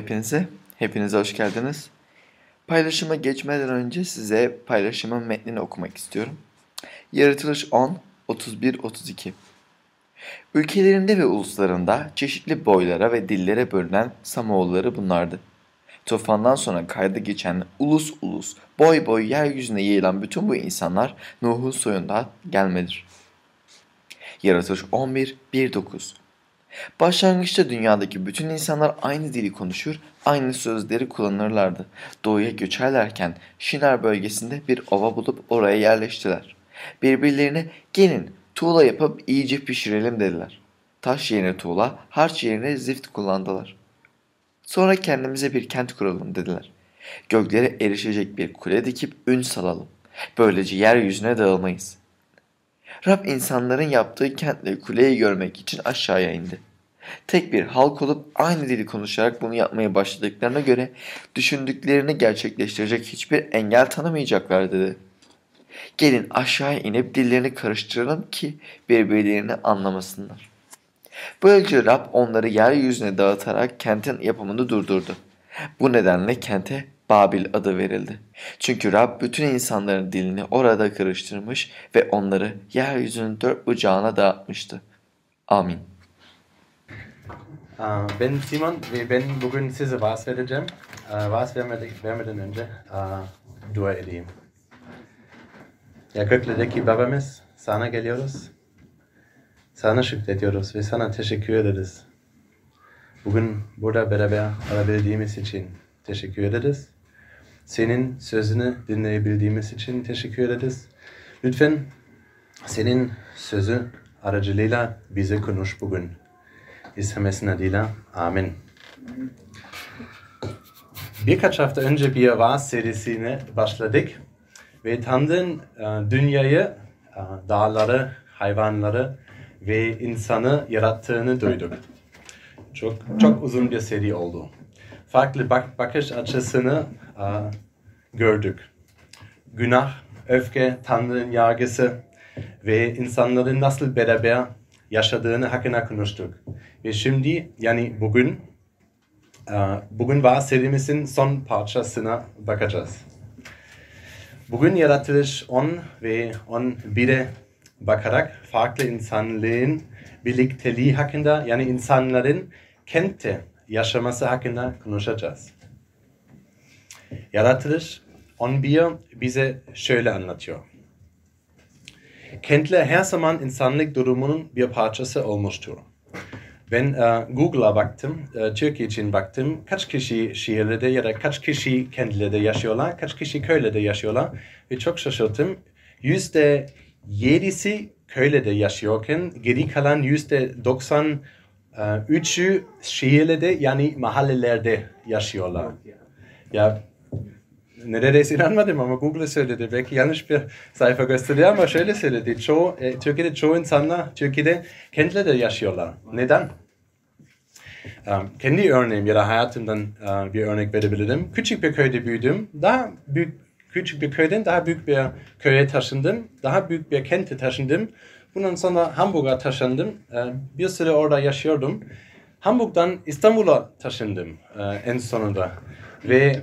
hepinize. Hepinize hoş geldiniz. Paylaşıma geçmeden önce size paylaşımın metnini okumak istiyorum. Yaratılış 10, 31-32 Ülkelerinde ve uluslarında çeşitli boylara ve dillere bölünen Samoğulları bunlardı. Tufandan sonra kayda geçen ulus ulus, boy boy yeryüzüne yayılan bütün bu insanlar Nuh'un soyundan gelmedir. Yaratılış 11, 1-9 Başlangıçta dünyadaki bütün insanlar aynı dili konuşur, aynı sözleri kullanırlardı. Doğuya göçerlerken Şinar bölgesinde bir ova bulup oraya yerleştiler. Birbirlerine gelin tuğla yapıp iyice pişirelim dediler. Taş yerine tuğla, harç yerine zift kullandılar. Sonra kendimize bir kent kuralım dediler. Göklere erişecek bir kule dikip ün salalım. Böylece yeryüzüne dağılmayız. Rab insanların yaptığı kentle kuleyi görmek için aşağıya indi. Tek bir halk olup aynı dili konuşarak bunu yapmaya başladıklarına göre düşündüklerini gerçekleştirecek hiçbir engel tanımayacaklar dedi. Gelin aşağıya inip dillerini karıştıralım ki birbirlerini anlamasınlar. Böylece Rab onları yeryüzüne dağıtarak kentin yapımını durdurdu. Bu nedenle kente Babil adı verildi. Çünkü Rab bütün insanların dilini orada karıştırmış ve onları yeryüzünün dört bucağına dağıtmıştı. Amin. Ben Simon ve ben bugün size vaaz vereceğim. Vaaz vermeden önce dua edeyim. Ya göklerdeki babamız sana geliyoruz. Sana şükrediyoruz ve sana teşekkür ederiz. Bugün burada beraber olabildiğimiz için teşekkür ederiz. Senin sözünü dinleyebildiğimiz için teşekkür ederiz. Lütfen senin sözü aracılığıyla bize konuş bugün. İstemesinin adıyla amin. Birkaç hafta önce bir vaaz serisine başladık ve Tanrı'nın e, dünyayı, e, dağları, hayvanları ve insanı yarattığını duyduk. Çok çok uzun bir seri oldu. Farklı bak bakış açısını uh, gördük. Günah, öfke, Tanrı'nın yargısı ve insanların nasıl beraber yaşadığını hakkında konuştuk. Ve şimdi yani bugün uh, bugün var serimizin son parçasına bakacağız. Bugün yaratılış 10 ve 11'e bakarak farklı insanlığın birlikteliği hakkında yani insanların kentte yaşaması hakkında konuşacağız. Yaratılış 11 bize şöyle anlatıyor. Kentler her zaman insanlık durumunun bir parçası olmuştur. Ben e, Google'a baktım, e, Türkiye için baktım. Kaç kişi şehirlerde ya da kaç kişi kentlerde yaşıyorlar, kaç kişi köylerde yaşıyorlar. Ve çok şaşırdım. Yüzde yedisi köylerde yaşıyorken geri kalan yüzde 93'ü şehirlerde yani mahallelerde yaşıyorlar. Ya neredeyse inanmadım ama Google söyledi. Belki yanlış bir sayfa gösteriyor ama şöyle söyledi. Çoğu, e, Türkiye'de çoğu insanlar Türkiye'de kentlerde yaşıyorlar. Neden? Um, kendi örneğim ya da hayatımdan uh, bir örnek verebilirim. Küçük bir köyde büyüdüm. Daha büyük, küçük bir köyden daha büyük bir köye taşındım. Daha büyük bir kente taşındım. Bundan sonra Hamburg'a taşındım. Uh, bir süre orada yaşıyordum. Hamburg'dan İstanbul'a taşındım uh, en sonunda. Ve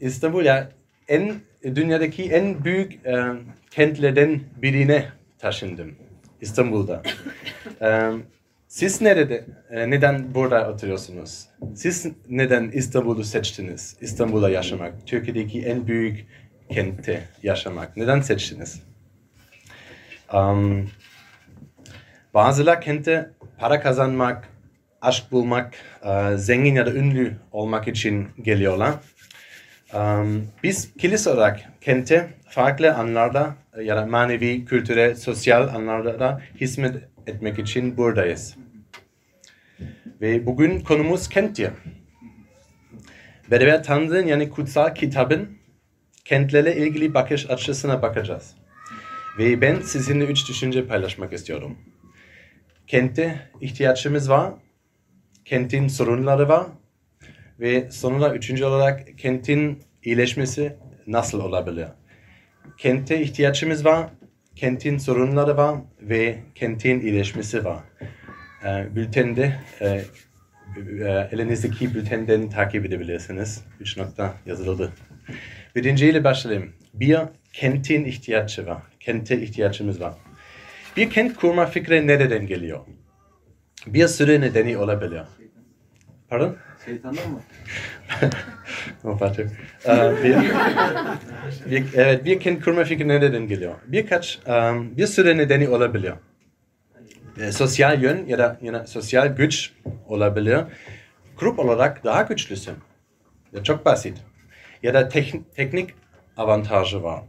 İstanbul ya en dünyadaki en büyük e, kentlerden birine taşındım. İstanbul'da. e, siz nerede, e, neden burada oturuyorsunuz? Siz neden İstanbul'u seçtiniz? İstanbul'da yaşamak, Türkiye'deki en büyük kentte yaşamak. Neden seçtiniz? Um, bazılar kente para kazanmak, aşk bulmak, e, zengin ya da ünlü olmak için geliyorlar. Um, biz kilise olarak kente farklı anlarda ya da manevi, kültürel, sosyal anlarda hizmet etmek için buradayız. Ve bugün konumuz kenttir. Beraber Tanrı'nın yani kutsal kitabın kentlerle ilgili bakış açısına bakacağız. Ve ben sizinle üç düşünce paylaşmak istiyorum. Kente ihtiyaçımız var, kentin sorunları var ve sonunda üçüncü olarak kentin iyileşmesi nasıl olabilir? Kente ihtiyacımız var, kentin sorunları var ve kentin iyileşmesi var. E, bültende e, elinizdeki bültenden takip edebilirsiniz. Üç nokta yazıldı. Birinciyle başlayalım. Bir kentin ihtiyacı var. Kente ihtiyacımız var. Bir kent kurma fikri nereden geliyor? Bir sürü nedeni olabilir. Pardon? Şeytandan mı? bir, bir, evet, bir kent kurma fikri nereden geliyor? Birkaç, um, bir sürü nedeni olabilir. E, sosyal yön ya da da sosyal güç olabilir. Grup olarak daha güçlüsün. Ya çok basit. Ya da tek- teknik avantajı var.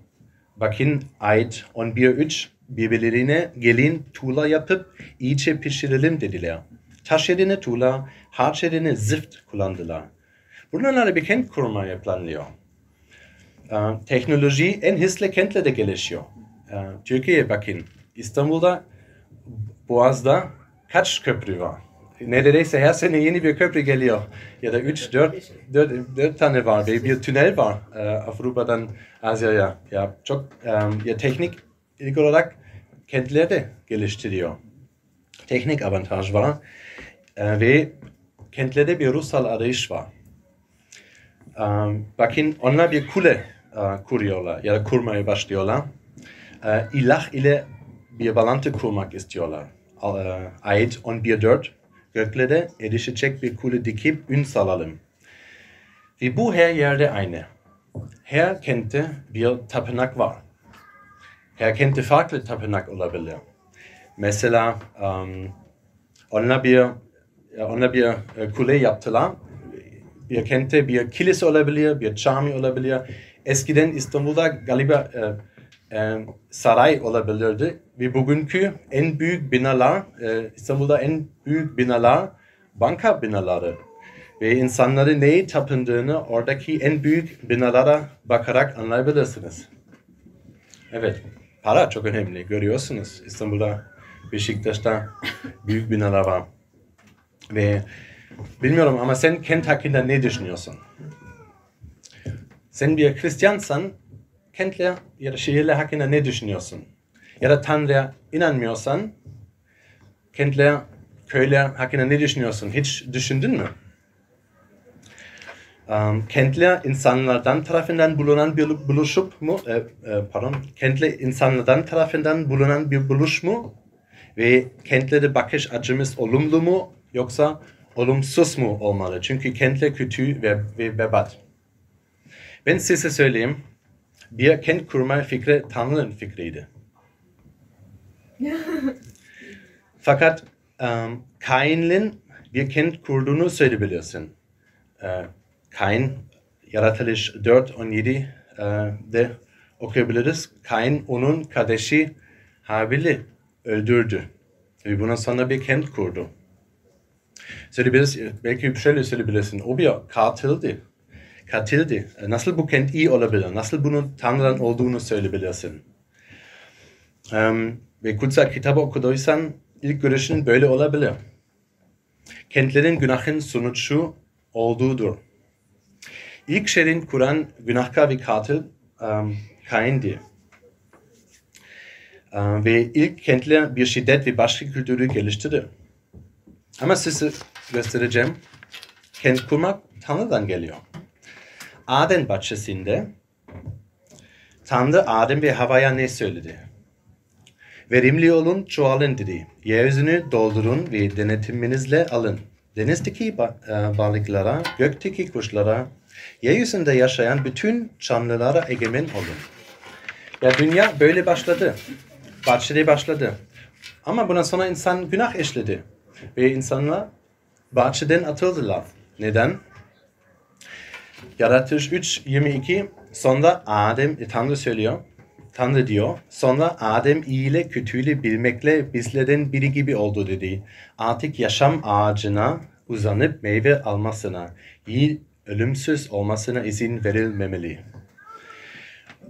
Bakın ait 11.3 birbirlerine gelin tuğla yapıp iyice pişirelim dediler. Taş yerine tuğla, harç yerine zift kullandılar. Bunlarla bir kent kurmaya planlıyor. Ee, teknoloji en hızlı kentlerde gelişiyor. Ee, Türkiye'ye bakın. İstanbul'da Boğaz'da kaç köprü var? Neredeyse her sene yeni bir köprü geliyor. Ya da 3, 4, 4, 4 tane var. Ve bir tünel var e, Avrupa'dan Asya'ya. Ya çok e, ya teknik ilk olarak kentlerde geliştiriyor. Teknik avantaj var. E, ve kentlerde bir ruhsal arayış var. E, bakın onlar bir kule e, kuruyorlar ya da kurmaya başlıyorlar. E, ilah ile bir bağlantı kurmak istiyorlar. E, ayet 11.4 göklere erişecek bir kule dikip ün salalım. Ve bu her yerde aynı. Her kentte bir tapınak var. Her kentte farklı tapınak olabilir. Mesela um, onlar bir, onlar bir e, kule yaptılar. Bir kentte bir kilise olabilir, bir cami olabilir. Eskiden İstanbul'da galiba e, e, saray olabilirdi. Ve bugünkü en büyük binalar, e, İstanbul'da en büyük binalar banka binaları. Ve insanların neye tapındığını oradaki en büyük binalara bakarak anlayabilirsiniz. Evet, para çok önemli. Görüyorsunuz İstanbul'da, Beşiktaş'ta büyük binalar var. Ve bilmiyorum ama sen kent hakkında ne düşünüyorsun? Sen bir Hristiyansan kentler ya da şehirler hakkında ne düşünüyorsun? Ya da Tanrı'ya inanmıyorsan kentler, köyler hakkında ne düşünüyorsun? Hiç düşündün mü? Kentler insanlardan tarafından bulunan bir buluşup mu? E, e, pardon, kentler insanlardan tarafından bulunan bir buluş mu? Ve kentlere bakış açımız olumlu mu yoksa olumsuz mu olmalı? Çünkü kentler kötü ve, ve berbat. Ben size söyleyeyim, bir kent kurma fikri Tanrı'nın fikriydi. Fakat um, Kain'in bir kent kurduğunu söyleyebilirsin. Uh, Kain, Yaratılış 4, 17 uh, de okuyabiliriz. Kain onun kardeşi Habil'i öldürdü. Ve bundan sonra bir kent kurdu. Söyleyebiliriz, belki şöyle söyleyebilirsin. O bir katildi katildi. Nasıl bu kent iyi olabilir? Nasıl bunun Tanrı'dan olduğunu söyleyebilirsin? Um, ve kutsal kitabı okuduysan ilk görüşün böyle olabilir. Kentlerin günahın sonucu olduğudur. İlk şerin kuran günahkar ve katil um, Kain'di. Um, ve ilk kentler bir şiddet ve başka kültürü geliştirdi. Ama size göstereceğim. Kent kurmak Tanrı'dan geliyor. Aden bahçesinde Tanrı Adem ve Hava'ya ne söyledi? Verimli olun, çoğalın dedi. Yeryüzünü doldurun ve denetiminizle alın. Denizdeki ba- balıklara, gökteki kuşlara, yeryüzünde yaşayan bütün canlılara egemen olun. Ya dünya böyle başladı. Bahçede başladı. Ama bundan sonra insan günah işledi. Ve insanlar bahçeden atıldılar. Neden? Yaratılış 3, 22 sonra Adem, e, Tanrı söylüyor. Tanrı diyor. Sonra Adem iyi ile kötüyle bilmekle bizlerden biri gibi oldu dedi. Artık yaşam ağacına uzanıp meyve almasına, ölümsüz olmasına izin verilmemeli.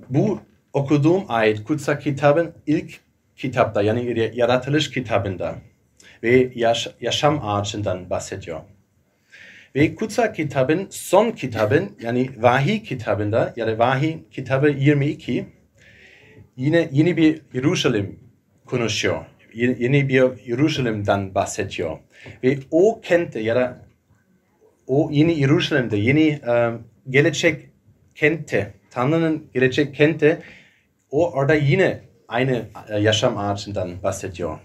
Bu okuduğum ayet kutsal kitabın ilk kitapta yani yaratılış kitabında ve yaş yaşam ağacından bahsediyor. Ve kutsal kitabın son kitabın yani vahiy kitabında ya da vahiy kitabı 22 yine yeni bir Yerusalim konuşuyor. Yeni bir Yerusalim'den bahsediyor. Ve o kentte ya da o yeni Yeruşalim'de yeni e, gelecek kente, Tanrı'nın gelecek kente o orada yine aynı e, yaşam ağacından bahsediyor.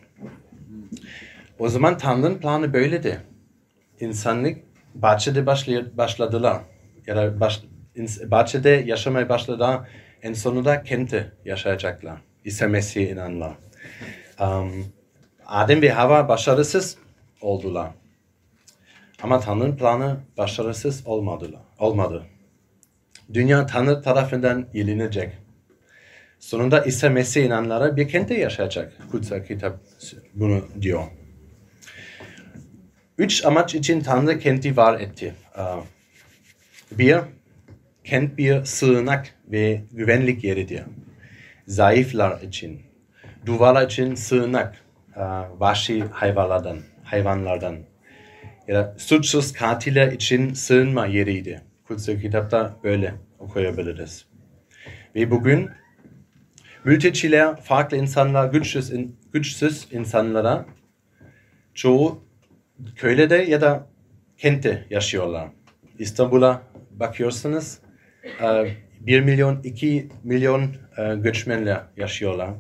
O zaman Tanrı'nın planı böyleydi. İnsanlık bahçede başladılar. Ya da baş, bahçede yaşamaya başladılar. En sonunda kente yaşayacaklar. İsa Mesih'e inanlar. Um, Adem ve Hava başarısız oldular. Ama Tanrı'nın planı başarısız olmadılar, olmadı. Dünya Tanrı tarafından yelinecek. Sonunda İsa Mesih inanlara bir kente yaşayacak. Kutsal kitap bunu diyor. Üç amaç için Tanrı kenti var etti. Bir, kent bir sığınak ve güvenlik yeridir. Zayıflar için, duvarlar için sığınak, vahşi hayvanlardan, hayvanlardan ya suçsuz katiller için sığınma yeriydi. Kutsal kitapta böyle okuyabiliriz. Ve bugün mülteciler, farklı insanlar, güçsüz, güçsüz insanlara çoğu köylerde ya da kentte yaşıyorlar. İstanbul'a bakıyorsunuz 1 milyon, 2 milyon göçmenler yaşıyorlar.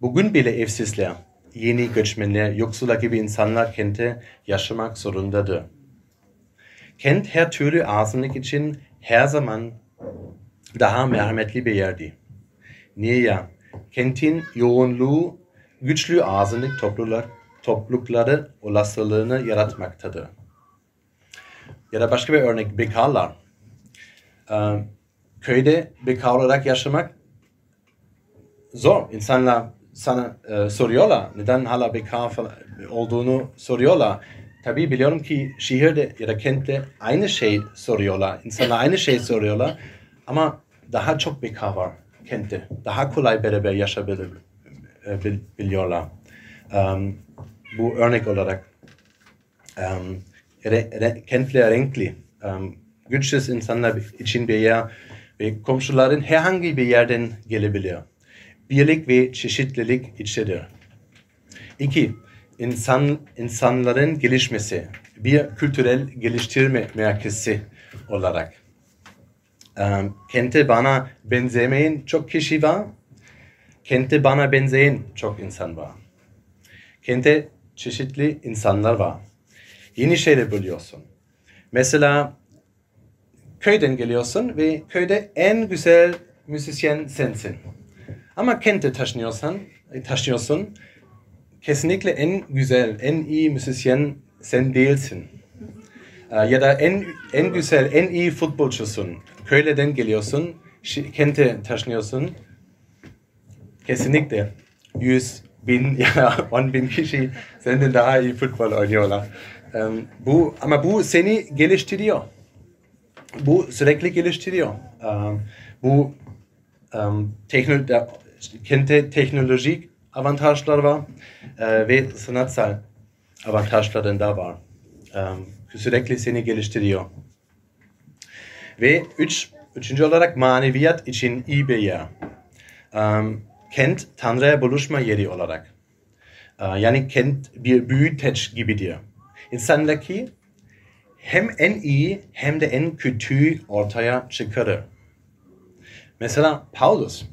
Bugün bile evsizler, yeni göçmenler, yoksullar gibi insanlar kente yaşamak zorundadır. Kent her türlü azınlık için her zaman daha merhametli bir yerdi. Niye ya? Kentin yoğunluğu güçlü azınlık topluluklar, toplulukları olasılığını yaratmaktadır. Ya da başka bir örnek bekarlar. Ee, köyde bekar olarak yaşamak zor. İnsanlar sana e, soruyorlar. Neden hala bekar olduğunu soruyorlar. Tabii biliyorum ki şehirde ya da kentte aynı şey soruyorlar. İnsanlar aynı şey soruyorlar. Ama daha çok bekar var kentte. Daha kolay beraber yaşayabiliyorlar. Um, bu örnek olarak um, re, re, kentler renkli. Um, güçsüz insanlar için bir yer ve komşuların herhangi bir yerden gelebiliyor birlik ve çeşitlilik içerir. İki, insan, insanların gelişmesi, bir kültürel geliştirme merkezi olarak. Kente bana benzemeyen çok kişi var, kente bana benzeyen çok insan var. Kente çeşitli insanlar var. Yeni şeyler buluyorsun. Mesela köyden geliyorsun ve köyde en güzel müzisyen sensin. Ama kente taşınıyorsan, e, taşıyorsun kesinlikle en güzel, en iyi müzisyen sen değilsin. E, ya da en en güzel, en iyi futbolcusun. Köyleden geliyorsun, kente taşınıyorsun. Kesinlikle 100 bin ya 10 bin kişi senden daha iyi futbol oynuyorlar. Bu ama bu seni geliştiriyor. Bu sürekli geliştiriyor. Bu um, teknoloji kente teknolojik avantajlar var e, ve sanatsal avantajların da var. Um, sürekli seni geliştiriyor. Ve üç, üçüncü olarak maneviyat için iyi bir yer. Um, kent Tanrı'ya buluşma yeri olarak. Uh, yani kent bir büyüteç gibidir. İnsandaki hem en iyi hem de en kötü ortaya çıkarır. Mesela Paulus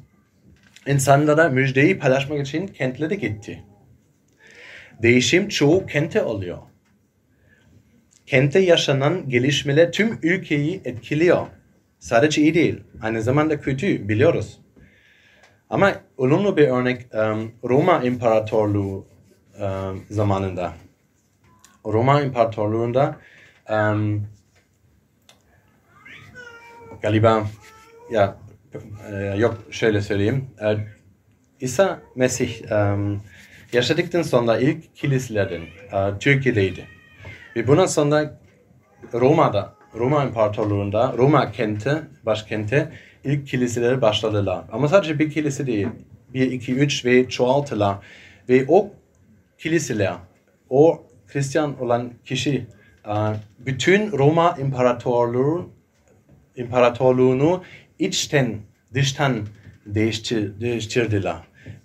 insanlara müjdeyi paylaşmak için kentlere gitti. Değişim çoğu kente oluyor. Kente yaşanan gelişmeler tüm ülkeyi etkiliyor. Sadece iyi değil, aynı zamanda kötü biliyoruz. Ama olumlu bir örnek um, Roma İmparatorluğu um, zamanında. Roma İmparatorluğu'nda um, galiba ya e, yok şöyle söyleyeyim. E, İsa Mesih e, yaşadıktan sonra ilk kiliselerden e, Türkiye'deydi. Ve bundan sonra Roma'da, Roma İmparatorluğu'nda, Roma kenti, başkenti ilk kiliseleri başladılar. Ama sadece bir kilise değil. Bir, iki, üç ve çoğaltılar. Ve o kiliseler, o Hristiyan olan kişi bütün Roma İmparatorluğu İmparatorluğunu içten dıştan değiştir, değiştirdiler.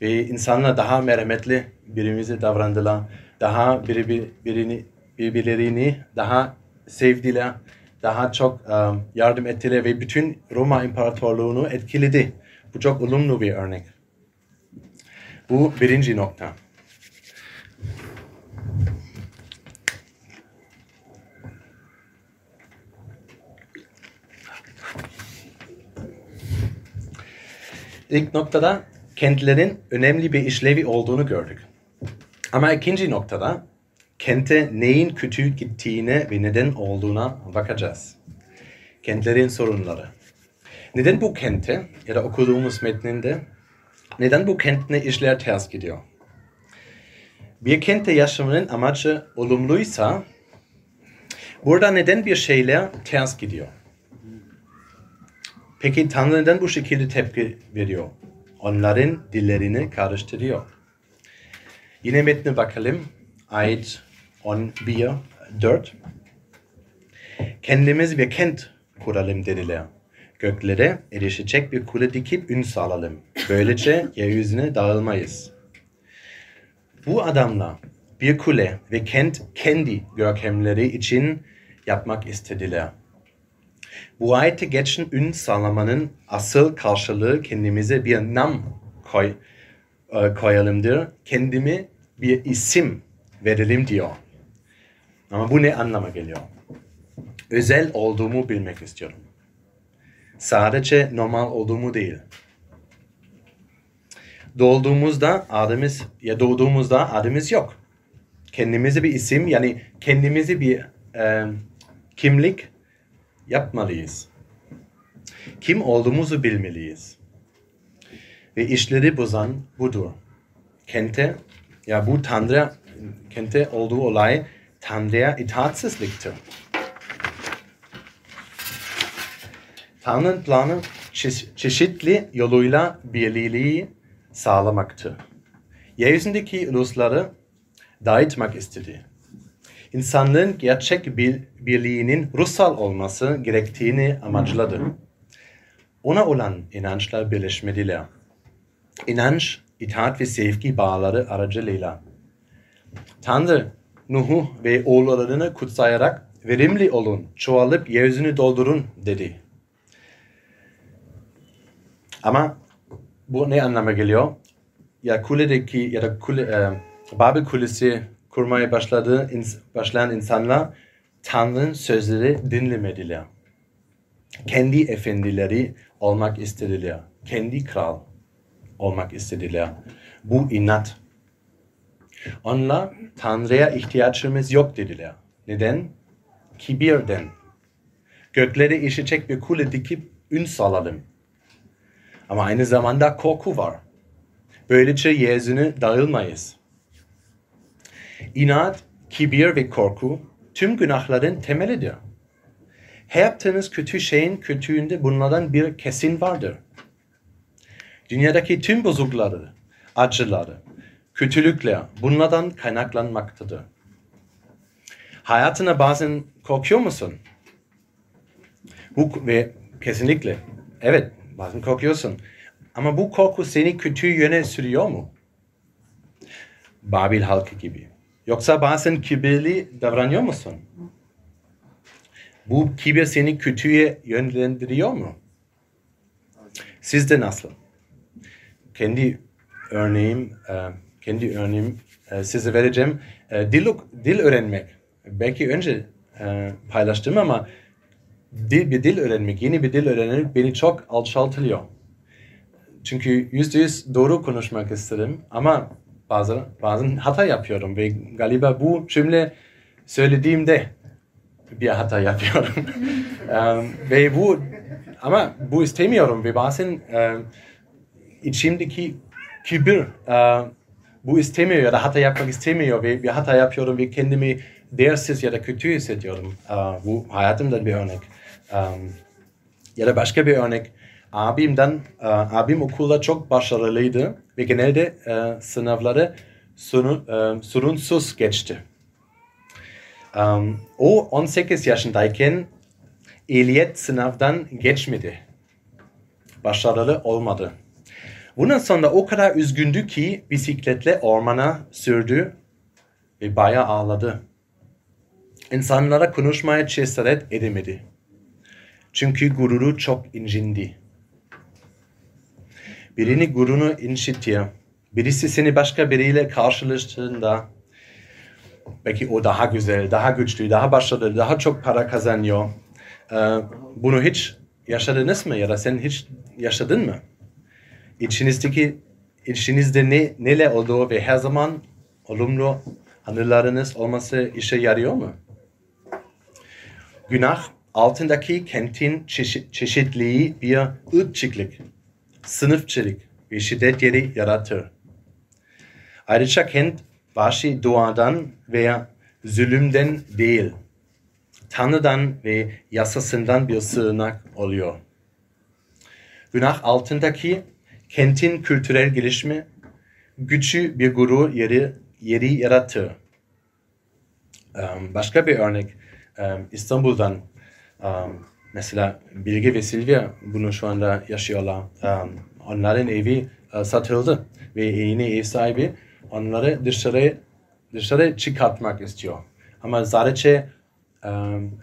Ve insanlar daha merhametli birbirimize davrandılar. Daha biri, birini, birbirlerini daha sevdiler, daha çok e, yardım ettiler ve bütün Roma İmparatorluğunu etkiledi. Bu çok olumlu bir örnek. Bu birinci nokta. İlk noktada kentlerin önemli bir işlevi olduğunu gördük. Ama ikinci noktada kente neyin kötü gittiğine ve neden olduğuna bakacağız. Kentlerin sorunları. Neden bu kente ya da okuduğumuz metninde neden bu kentine işler ters gidiyor? Bir kentte yaşamanın amacı olumluysa burada neden bir şeyler ters gidiyor? Peki Tanrı neden bu şekilde tepki veriyor? Onların dillerini karıştırıyor. Yine metne bakalım. Ayet 11, 4. Kendimiz bir kent kuralım dediler. Göklere erişecek bir kule dikip ün sağlayalım. Böylece yeryüzüne dağılmayız. Bu adamlar bir kule ve kent kendi görkemleri için yapmak istediler. Bu ayette geçen ün sağlamanın asıl karşılığı kendimize bir nam koy, e, koyalımdır. Kendimi bir isim verelim diyor. Ama bu ne anlama geliyor? Özel olduğumu bilmek istiyorum. Sadece normal olduğumu değil. Doğduğumuzda adımız ya doğduğumuzda adımız yok. Kendimize bir isim yani kendimize bir e, kimlik yapmalıyız. Kim olduğumuzu bilmeliyiz. Ve işleri bozan budur. Kente, ya bu Tanrı, kente olduğu olay Tanrı'ya itaatsizliktir. Tanrı'nın planı çeşitli yoluyla birliği sağlamaktır. Yeryüzündeki ulusları dağıtmak istedi. İnsanlığın gerçek bir, birliğinin ruhsal olması gerektiğini amaçladı. Ona olan inançlar birleşmediler. İnanç, itaat ve sevgi bağları aracılığıyla. Tanrı, Nuh'u ve oğullarını kutsayarak verimli olun, çoğalıp yeryüzünü doldurun dedi. Ama bu ne anlama geliyor? Ya kuledeki ya da kule, e, Babel kulesi kurmaya başladı, ins, başlayan insanlar Tanrı'nın sözleri dinlemediler. Kendi efendileri olmak istediler. Kendi kral olmak istediler. Bu inat. Onlar Tanrı'ya ihtiyacımız yok dediler. Neden? Kibirden. Göklere işecek bir kule dikip ün salalım. Ama aynı zamanda korku var. Böylece yeryüzüne dağılmayız. İnat, kibir ve korku tüm günahların temelidir. Her yaptığınız kötü şeyin kötüğünde bunlardan bir kesin vardır. Dünyadaki tüm bozukları, acıları, kötülükler bunlardan kaynaklanmaktadır. Hayatına bazen korkuyor musun? Bu ve kesinlikle evet bazen korkuyorsun. Ama bu korku seni kötü yöne sürüyor mu? Babil halkı gibi. Yoksa bazen kibirli davranıyor musun? Bu kibir seni kötüye yönlendiriyor mu? Sizde nasıl? Kendi örneğim, e, kendi örneğim e, size vereceğim. E, dil, dil öğrenmek. Belki önce paylaştım ama dil, bir dil öğrenmek, yeni bir dil öğrenmek beni çok alçaltılıyor. Çünkü yüzde yüz doğru konuşmak isterim ama bazen, bazen hata yapıyorum ve galiba bu cümle söylediğimde bir hata yapıyorum. um, ve bu ama bu istemiyorum ve bazen um, içimdeki kibir uh, bu istemiyor ya da hata yapmak istemiyor ve bir hata yapıyorum ve kendimi değersiz ya da kötü hissediyorum. Uh, bu hayatımdan bir örnek. Um, ya da başka bir örnek abimden, e, abim okulda çok başarılıydı ve genelde e, sınavları sorun, e, sorunsuz geçti. Um, o 18 yaşındayken ehliyet sınavdan geçmedi. Başarılı olmadı. Bundan sonra o kadar üzgündü ki bisikletle ormana sürdü ve bayağı ağladı. insanlara konuşmaya cesaret edemedi. Çünkü gururu çok incindi. Birini gururunu incitiyor. Birisi seni başka biriyle karşılaştığında belki o daha güzel, daha güçlü, daha başarılı, daha çok para kazanıyor. Ee, bunu hiç yaşadınız mı ya da sen hiç yaşadın mı? İçinizdeki, içinizde ne, neler olduğu ve her zaman olumlu anılarınız olması işe yarıyor mu? Günah altındaki kentin çeşit, çeşitliği bir ırkçılık, sınıfçılık ve şiddet yaratır. Ayrıca kent başı duadan veya zulümden değil, Tanrı'dan ve yasasından bir sığınak oluyor. Günah altındaki kentin kültürel gelişimi güçlü bir gurur yeri, yeri yaratır. Başka bir örnek İstanbul'dan mesela Bilge ve Silvia bunu şu anda yaşıyorlar. Onların evi uh, satıldı ve yeni ev sahibi onları dışarı dışarı çıkartmak istiyor. Ama sadece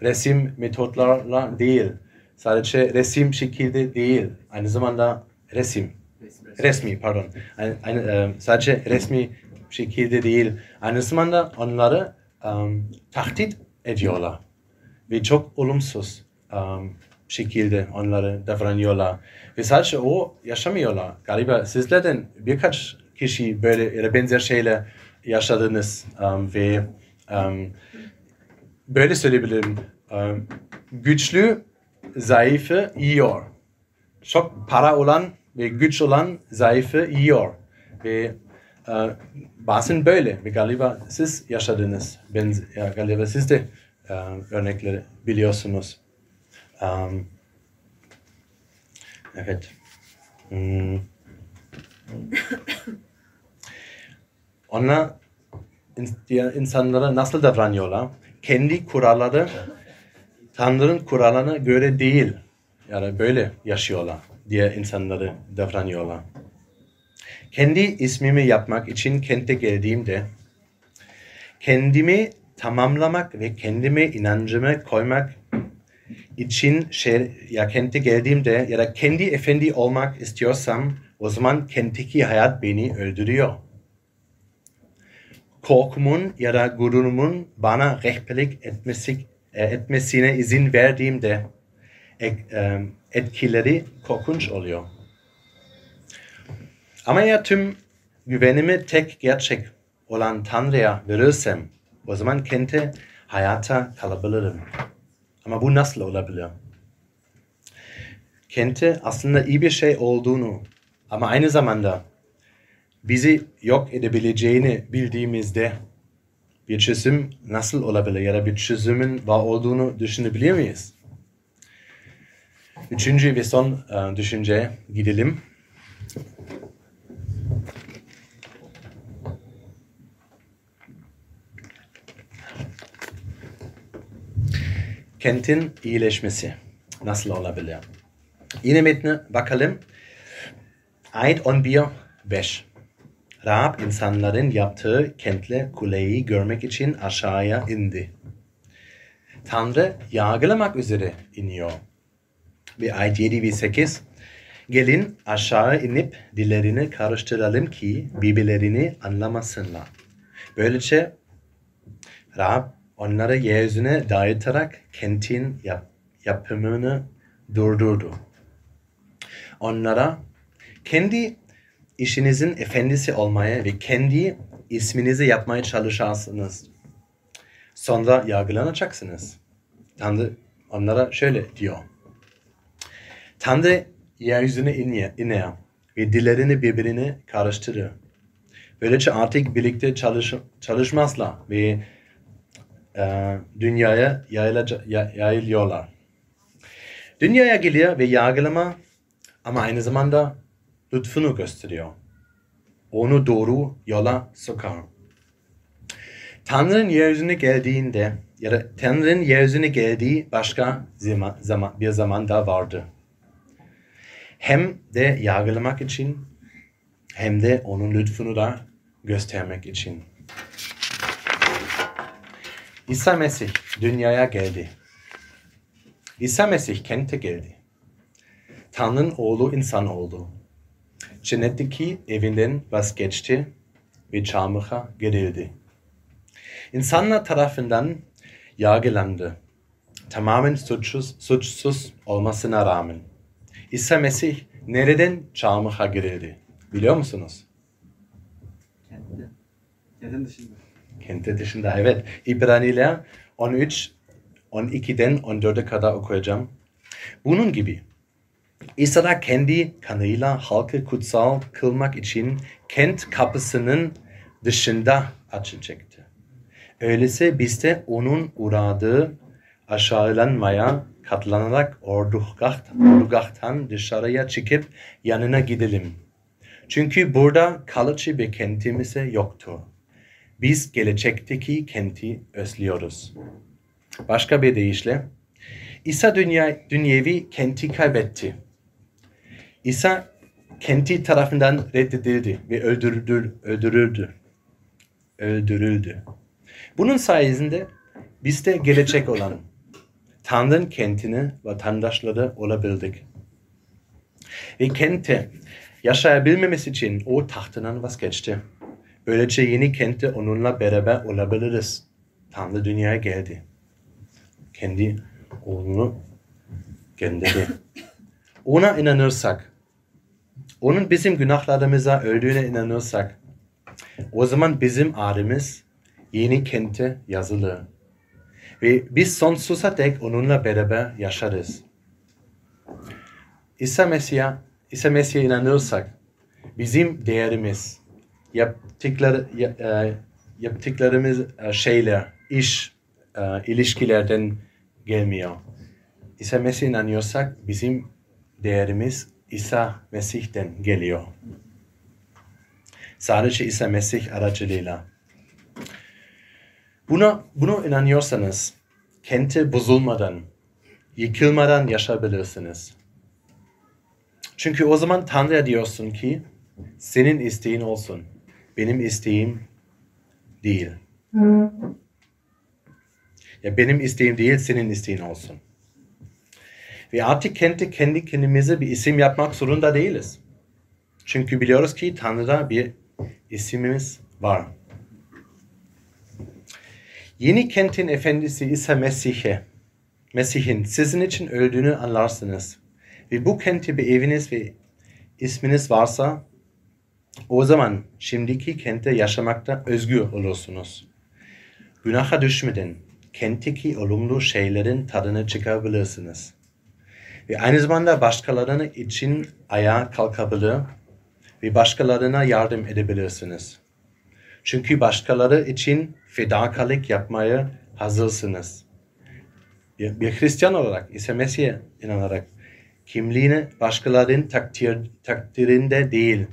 resim metotlarla değil, sadece resim şekilde değil, aynı zamanda resim, resmi. Pardon, aynı, aynı, sadece resmi şekilde değil, aynı zamanda onları um, tahdit ediyorlar. Ve çok olumsuz. um, şekilde onları davranıyorlar. Ve sadece o yaşamıyorlar. Galiba sizlerden birkaç kişi böyle ya benzer şeyler yaşadınız um, ve um, böyle söyleyebilirim. Um, güçlü zayıfı yiyor. Çok para olan ve güç olan zayıfı yiyor. Ve uh, bazen böyle ve galiba siz yaşadınız. Ben, ya, galiba siz de uh, örnekleri biliyorsunuz. Um, evet. Hmm. Diğer insanlara nasıl davranıyorlar? Kendi kuralları Tanrı'nın kurallarına göre değil. Yani böyle yaşıyorlar. Diğer insanları davranıyorlar. Kendi ismimi yapmak için kente geldiğimde kendimi tamamlamak ve kendime inancımı koymak için şey, ya kente geldiğimde ya da kendi efendi olmak istiyorsam o zaman kentteki hayat beni öldürüyor korkumun ya da gururumun bana rehberlik etmesi, e, etmesine izin verdiğimde e, etkileri korkunç oluyor. Ama ya tüm güvenimi tek gerçek olan Tanrı'ya verirsem o zaman kente hayata kalabilirim. Ama bu nasıl olabilir? Kente aslında iyi bir şey olduğunu ama aynı zamanda bizi yok edebileceğini bildiğimizde bir çözüm nasıl olabilir ya da bir çözümün var olduğunu düşünebilir miyiz? Üçüncü ve son uh, düşünceye gidelim. Kentin iyileşmesi nasıl olabilir? Yine metne bakalım. Ayet 11 5. Rahab insanların yaptığı kentle kuleyi görmek için aşağıya indi. Tanrı yargılamak üzere iniyor. Ve ayet 7 ve 8 Gelin aşağı inip dillerini karıştıralım ki birbirlerini anlamasınlar. Böylece Rab onları yeryüzüne dağıtarak kentin yap yapımını durdurdu. Onlara kendi işinizin efendisi olmaya ve kendi isminizi yapmaya çalışarsınız. Sonra yargılanacaksınız. Tanrı onlara şöyle diyor. Tanrı yeryüzüne iner ve dillerini birbirine karıştırır. Böylece artık birlikte çalış, çalışmazlar ve e, dünyaya yayılıyorlar. Dünyaya geliyor ve yargılama ama aynı zamanda lütfunu gösteriyor. Onu doğru yola sokar. Tanrı'nın yeryüzüne geldiğinde ya da Tanrı'nın yeryüzüne geldiği başka zaman, zaman, bir zaman da vardı. Hem de yargılamak için hem de onun lütfunu da göstermek için. İsa Mesih dünyaya geldi. İsa Mesih kente geldi. Tanrı'nın oğlu insan oldu. Cennetteki evinden vazgeçti ve çarmıha gerildi. İnsanlar tarafından yargılandı. Tamamen suçsuz, suçsuz olmasına rağmen. İsa Mesih nereden çarmıha gerildi? Biliyor musunuz? Kentte. Kentin dışında. Kente dışında evet. İbraniler 13, 12'den 14'e kadar okuyacağım. Bunun gibi İsa kendi kanıyla halkı kutsal kılmak için kent kapısının dışında açacaktı. Öyleyse biz de onun uğradığı aşağılanmaya katlanarak ordugahtan, dışarıya çıkıp yanına gidelim. Çünkü burada kalıcı bir kentimiz yoktur. Biz gelecekteki kenti özlüyoruz. Başka bir deyişle, İsa dünya, dünyevi kenti kaybetti. İsa kenti tarafından reddedildi ve öldürüldü. öldürüldü. Öldürüldü. Bunun sayesinde biz de gelecek olan Tanrı'nın kentini vatandaşları olabildik. Ve kente yaşayabilmemiz için o tahtından vazgeçti. Böylece yeni kente onunla beraber olabiliriz. Tanrı dünyaya geldi. Kendi oğlunu gönderdi. Ona inanırsak, onun bizim günahlarımıza öldüğüne inanırsak, o zaman bizim adımız yeni kente yazılı. Ve biz sonsuza dek onunla beraber yaşarız. İsa Mesih'e İsa Mesih'e inanırsak, bizim değerimiz, yaptıkları, e, yaptıklarımız e, şeyler, iş, e, ilişkilerden gelmiyor. İsa Mesih'e inanıyorsak bizim değerimiz İsa Mesih'ten geliyor. Sadece İsa Mesih aracılığıyla. Buna, buna inanıyorsanız kenti bozulmadan, yıkılmadan yaşayabilirsiniz. Çünkü o zaman Tanrı'ya diyorsun ki senin isteğin olsun. Benim isteğim değil. Ya benim isteğim değil, senin isteğin olsun. Ve artık kendi, kendi kendimize bir isim yapmak zorunda değiliz. Çünkü biliyoruz ki Tanrı'da bir isimimiz var. Yeni kentin efendisi ise Mesih'e, Mesih'in sizin için öldüğünü anlarsınız. Ve bu kenti bir eviniz ve isminiz varsa o zaman şimdiki kente yaşamakta özgür olursunuz. Günaha düşmeden kentteki olumlu şeylerin tadını çıkabilirsiniz. Ve aynı zamanda başkalarının için ayağa kalkabilir ve başkalarına yardım edebilirsiniz. Çünkü başkaları için fedakarlık yapmaya hazırsınız. Bir, bir Hristiyan olarak, İsa Mesih'e inanarak kimliğini başkalarının takdir, takdirinde değil,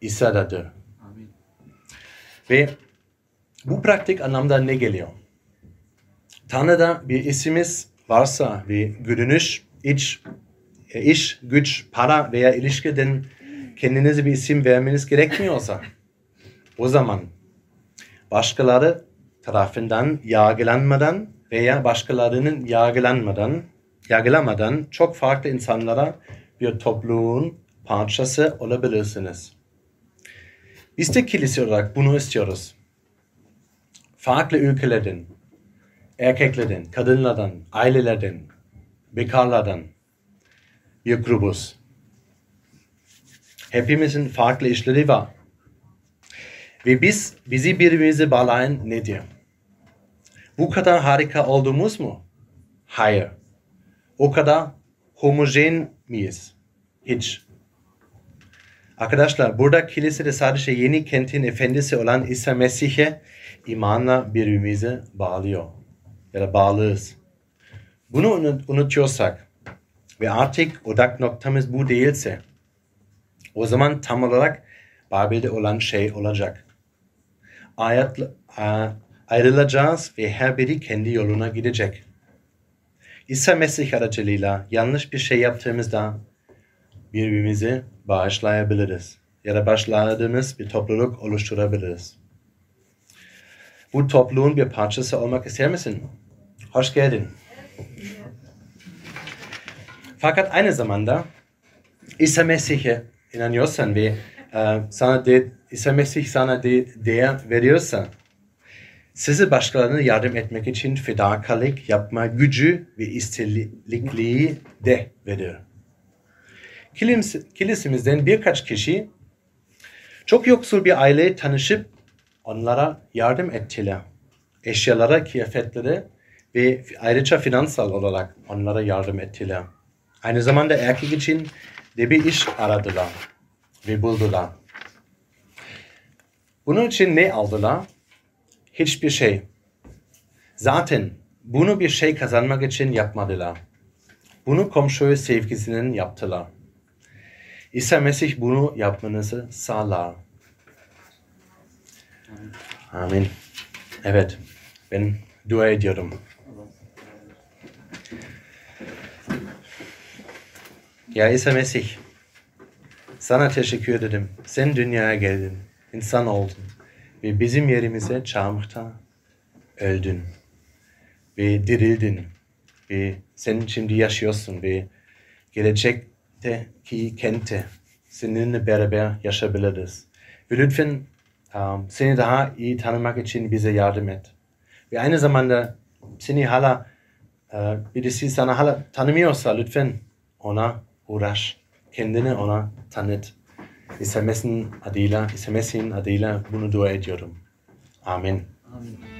İsa'dadır. Amin. Ve bu praktik anlamda ne geliyor? Tanrı'da bir isimiz varsa ve görünüş, iç, e, iş, güç, para veya ilişkiden kendinize bir isim vermeniz gerekmiyorsa o zaman başkaları tarafından yargılanmadan veya başkalarının yargılanmadan yargılamadan çok farklı insanlara bir topluluğun parçası olabilirsiniz. Biz de kilise olarak bunu istiyoruz. Farklı ülkelerden, erkeklerden, kadınlardan, ailelerden, bekarlardan bir grubuz. Hepimizin farklı işleri var. Ve biz bizi birbirimize bağlayan nedir? Bu kadar harika olduğumuz mu? Hayır. O kadar homojen miyiz? Hiç. Arkadaşlar burada kilisede sadece yeni kentin efendisi olan İsa Mesih'e imanla birbirimize bağlıyor. Ya da bağlıyız. Bunu unutuyorsak ve artık odak noktamız bu değilse o zaman tam olarak Babel'de olan şey olacak. Ayet, ayrılacağız ve her biri kendi yoluna gidecek. İsa Mesih aracılığıyla yanlış bir şey yaptığımızda birbirimizi bağışlayabiliriz. Ya da başladığımız bir topluluk oluşturabiliriz. bu topluluğun bir parçası olmak ister misin? Hoş geldin. Fakat aynı zamanda İsa Mesih'e inanıyorsan ve e, sana de, İsa Mesih sana de, değer veriyorsa size başkalarına yardım etmek için fedakarlık yapma gücü ve istekliği de verir. Kilis- Kilisimizden birkaç kişi çok yoksul bir aile tanışıp onlara yardım ettiler. Eşyalara, kıyafetlere ve ayrıca finansal olarak onlara yardım ettiler. Aynı zamanda erkek için de bir iş aradılar ve buldular. Bunun için ne aldılar? Hiçbir şey. Zaten bunu bir şey kazanmak için yapmadılar. Bunu komşuya sevgisinin yaptılar. İsa Mesih bunu yapmanızı sağlar. Amin. Evet, ben dua ediyorum. Ya İsa Mesih, sana teşekkür ederim. Sen dünyaya geldin, insan oldun ve bizim yerimize çarmıhta öldün ve dirildin ve sen şimdi yaşıyorsun ve gelecekteki kente seninle beraber yaşayabiliriz. Ve lütfen um, seni daha iyi tanımak için bize yardım et. Ve aynı zamanda seni hala e, birisi sana hala tanımıyorsa lütfen ona uğraş. Kendini ona tanıt. İsa Mesih'in adıyla, İsa Mesih'in adıyla bunu dua ediyorum. Amin. Amin.